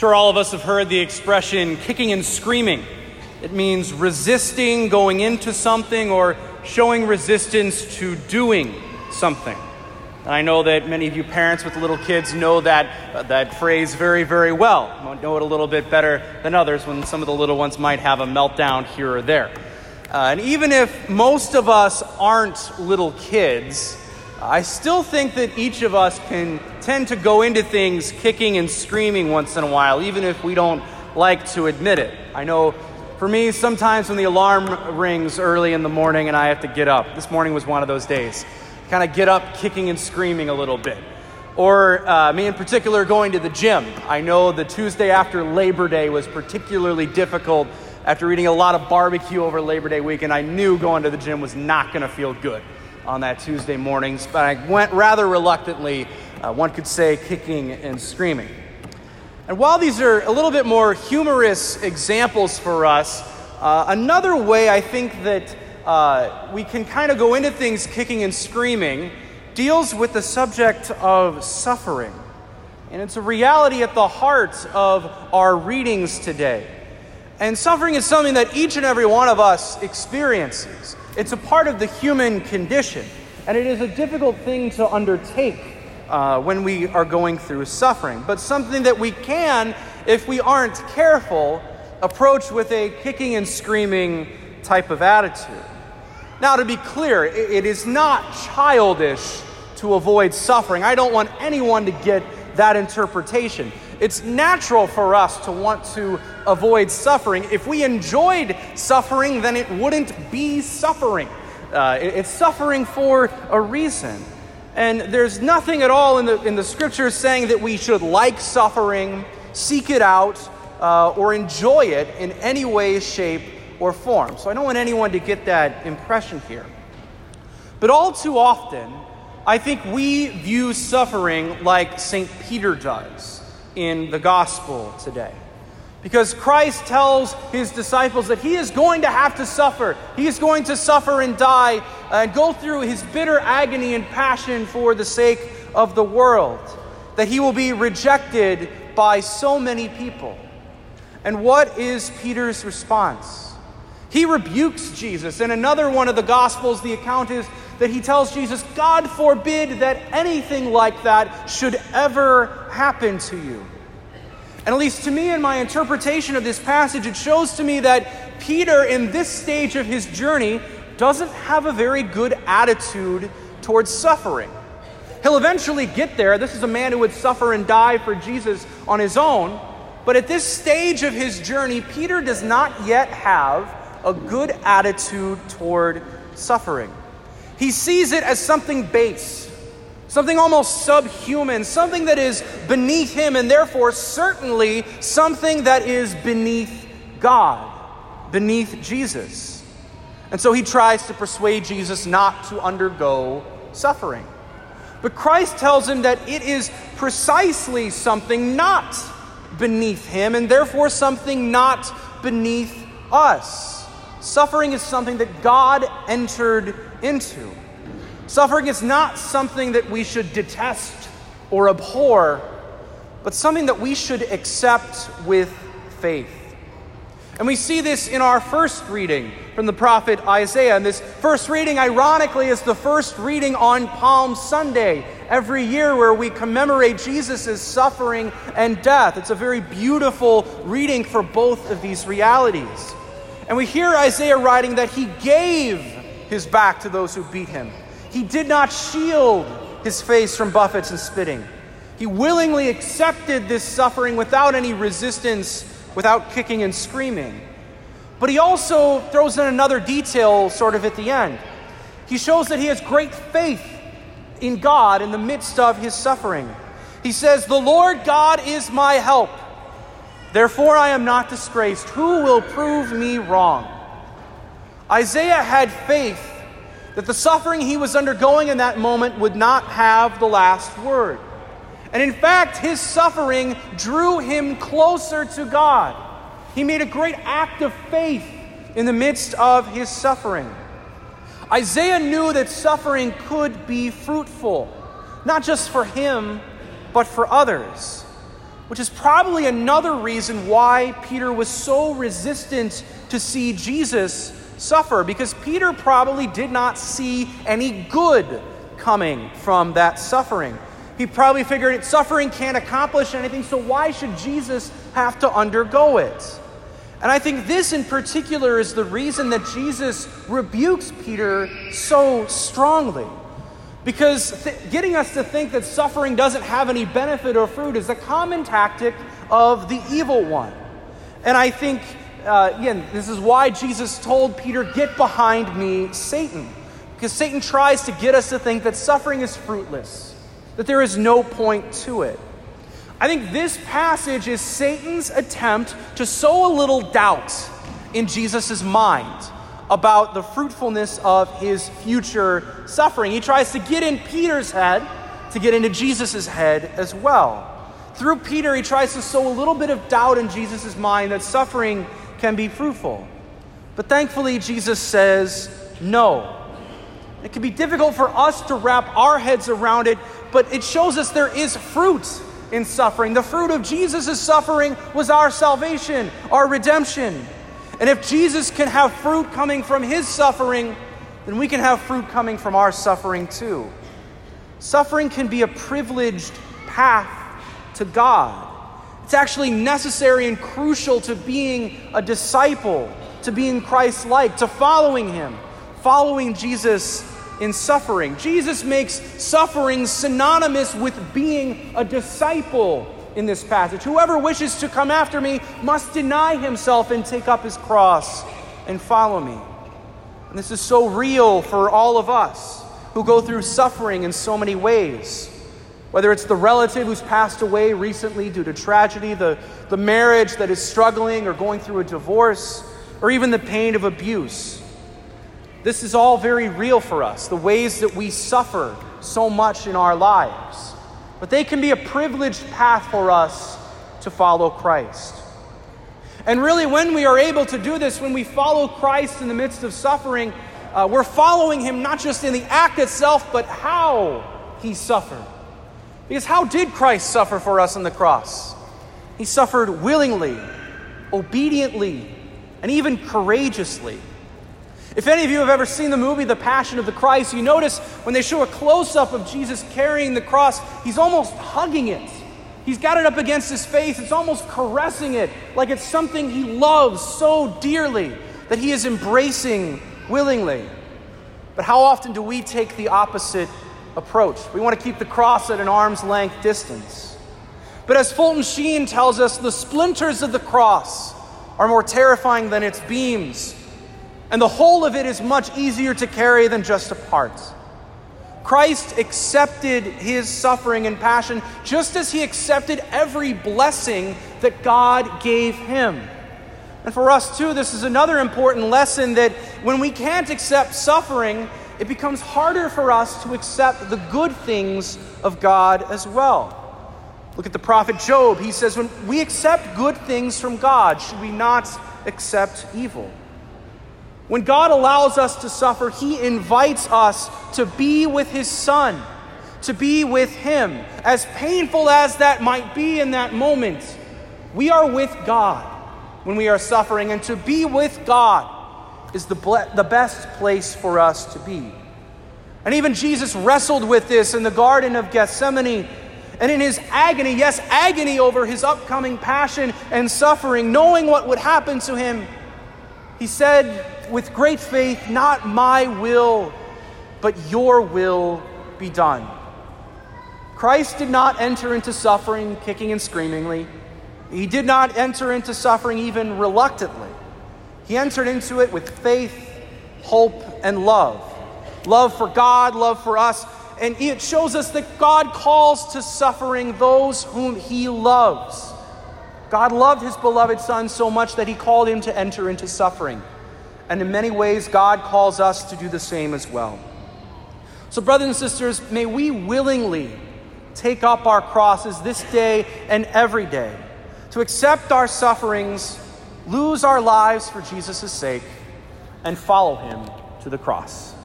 sure all of us have heard the expression kicking and screaming. It means resisting going into something or showing resistance to doing something. And I know that many of you parents with little kids know that, uh, that phrase very, very well. Know it a little bit better than others when some of the little ones might have a meltdown here or there. Uh, and even if most of us aren't little kids, I still think that each of us can tend to go into things kicking and screaming once in a while, even if we don't like to admit it. I know for me, sometimes when the alarm rings early in the morning and I have to get up, this morning was one of those days, kind of get up kicking and screaming a little bit. Or uh, me in particular, going to the gym. I know the Tuesday after Labor Day was particularly difficult after eating a lot of barbecue over Labor Day weekend. I knew going to the gym was not going to feel good on that Tuesday mornings, but I went rather reluctantly, uh, one could say, kicking and screaming. And while these are a little bit more humorous examples for us, uh, another way I think that uh, we can kind of go into things kicking and screaming deals with the subject of suffering. And it's a reality at the heart of our readings today. And suffering is something that each and every one of us experiences. It's a part of the human condition, and it is a difficult thing to undertake uh, when we are going through suffering, but something that we can, if we aren't careful, approach with a kicking and screaming type of attitude. Now, to be clear, it is not childish to avoid suffering. I don't want anyone to get that interpretation. It's natural for us to want to avoid suffering. If we enjoyed suffering, then it wouldn't be suffering. Uh, it's suffering for a reason. And there's nothing at all in the, in the scriptures saying that we should like suffering, seek it out, uh, or enjoy it in any way, shape, or form. So I don't want anyone to get that impression here. But all too often, I think we view suffering like St. Peter does in the gospel today. Because Christ tells his disciples that he is going to have to suffer. He is going to suffer and die and go through his bitter agony and passion for the sake of the world. That he will be rejected by so many people. And what is Peter's response? He rebukes Jesus. In another one of the Gospels, the account is that he tells Jesus, God forbid that anything like that should ever happen to you. And at least to me, in my interpretation of this passage, it shows to me that Peter, in this stage of his journey, doesn't have a very good attitude towards suffering. He'll eventually get there. This is a man who would suffer and die for Jesus on his own. But at this stage of his journey, Peter does not yet have a good attitude toward suffering. He sees it as something base, something almost subhuman, something that is beneath him, and therefore certainly something that is beneath God, beneath Jesus. And so he tries to persuade Jesus not to undergo suffering. But Christ tells him that it is precisely something not beneath him, and therefore something not beneath us. Suffering is something that God entered into. Suffering is not something that we should detest or abhor, but something that we should accept with faith. And we see this in our first reading from the prophet Isaiah. And this first reading, ironically, is the first reading on Palm Sunday, every year where we commemorate Jesus' suffering and death. It's a very beautiful reading for both of these realities. And we hear Isaiah writing that he gave his back to those who beat him. He did not shield his face from buffets and spitting. He willingly accepted this suffering without any resistance, without kicking and screaming. But he also throws in another detail sort of at the end. He shows that he has great faith in God in the midst of his suffering. He says, The Lord God is my help. Therefore I am not disgraced. Who will prove me wrong? Isaiah had faith that the suffering he was undergoing in that moment would not have the last word. And in fact, his suffering drew him closer to God. He made a great act of faith in the midst of his suffering. Isaiah knew that suffering could be fruitful, not just for him, but for others. Which is probably another reason why Peter was so resistant to see Jesus suffer, because Peter probably did not see any good coming from that suffering. He probably figured it suffering can't accomplish anything, so why should Jesus have to undergo it? And I think this in particular is the reason that Jesus rebukes Peter so strongly. Because th- getting us to think that suffering doesn't have any benefit or fruit is a common tactic of the evil one. And I think, uh, again, this is why Jesus told Peter, Get behind me, Satan. Because Satan tries to get us to think that suffering is fruitless, that there is no point to it. I think this passage is Satan's attempt to sow a little doubt in Jesus' mind about the fruitfulness of his future suffering. He tries to get in Peter's head to get into Jesus' head as well. Through Peter, he tries to sow a little bit of doubt in Jesus' mind that suffering can be fruitful. But thankfully, Jesus says no. It can be difficult for us to wrap our heads around it, but it shows us there is fruit in suffering. The fruit of Jesus' suffering was our salvation, our redemption. And if Jesus can have fruit coming from his suffering, then we can have fruit coming from our suffering too. Suffering can be a privileged path to God. It's actually necessary and crucial to being a disciple, to being Christ like, to following him, following Jesus in suffering. Jesus makes suffering synonymous with being a disciple in this passage. Whoever wishes to come after me must deny himself and take up his cross and follow me. And this is so real for all of us who go through suffering in so many ways. Whether it's the relative who's passed away recently due to tragedy, the, the marriage that is struggling or going through a divorce, or even the pain of abuse. This is all very real for us, the ways that we suffer so much in our lives but they can be a privileged path for us to follow Christ. And really, when we are able to do this, when we follow Christ in the midst of suffering, uh, we're following him not just in the act itself, but how he suffered. Because how did Christ suffer for us on the cross? He suffered willingly, obediently, and even courageously. If any of you have ever seen the movie The Passion of the Christ, you notice when they show a close up of Jesus carrying the cross, he's almost hugging it. He's got it up against his face, it's almost caressing it, like it's something he loves so dearly that he is embracing willingly. But how often do we take the opposite approach? We want to keep the cross at an arm's length distance. But as Fulton Sheen tells us, the splinters of the cross are more terrifying than its beams and the whole of it is much easier to carry than just a part. Christ accepted his suffering and passion just as he accepted every blessing that God gave him. And for us too, this is another important lesson that when we can't accept suffering, it becomes harder for us to accept the good things of God as well. Look at the prophet Job. He says, When we accept good things from God, should we not accept evil? When God allows us to suffer, He invites us to be with His Son, to be with Him. As painful as that might be in that moment, we are with God when we are suffering, and to be with God is the, ble- the best place for us to be. And even Jesus wrestled with this in the Garden of Gethsemane. And in his agony, yes, agony over his upcoming passion and suffering, knowing what would happen to him, he said with great faith, Not my will, but your will be done. Christ did not enter into suffering kicking and screamingly. He did not enter into suffering even reluctantly. He entered into it with faith, hope, and love. Love for God, love for us. And it shows us that God calls to suffering those whom He loves. God loved his beloved Son so much that he called him to enter into suffering. And in many ways, God calls us to do the same as well. So, brothers and sisters, may we willingly take up our crosses this day and every day to accept our sufferings, lose our lives for Jesus' sake, and follow him to the cross.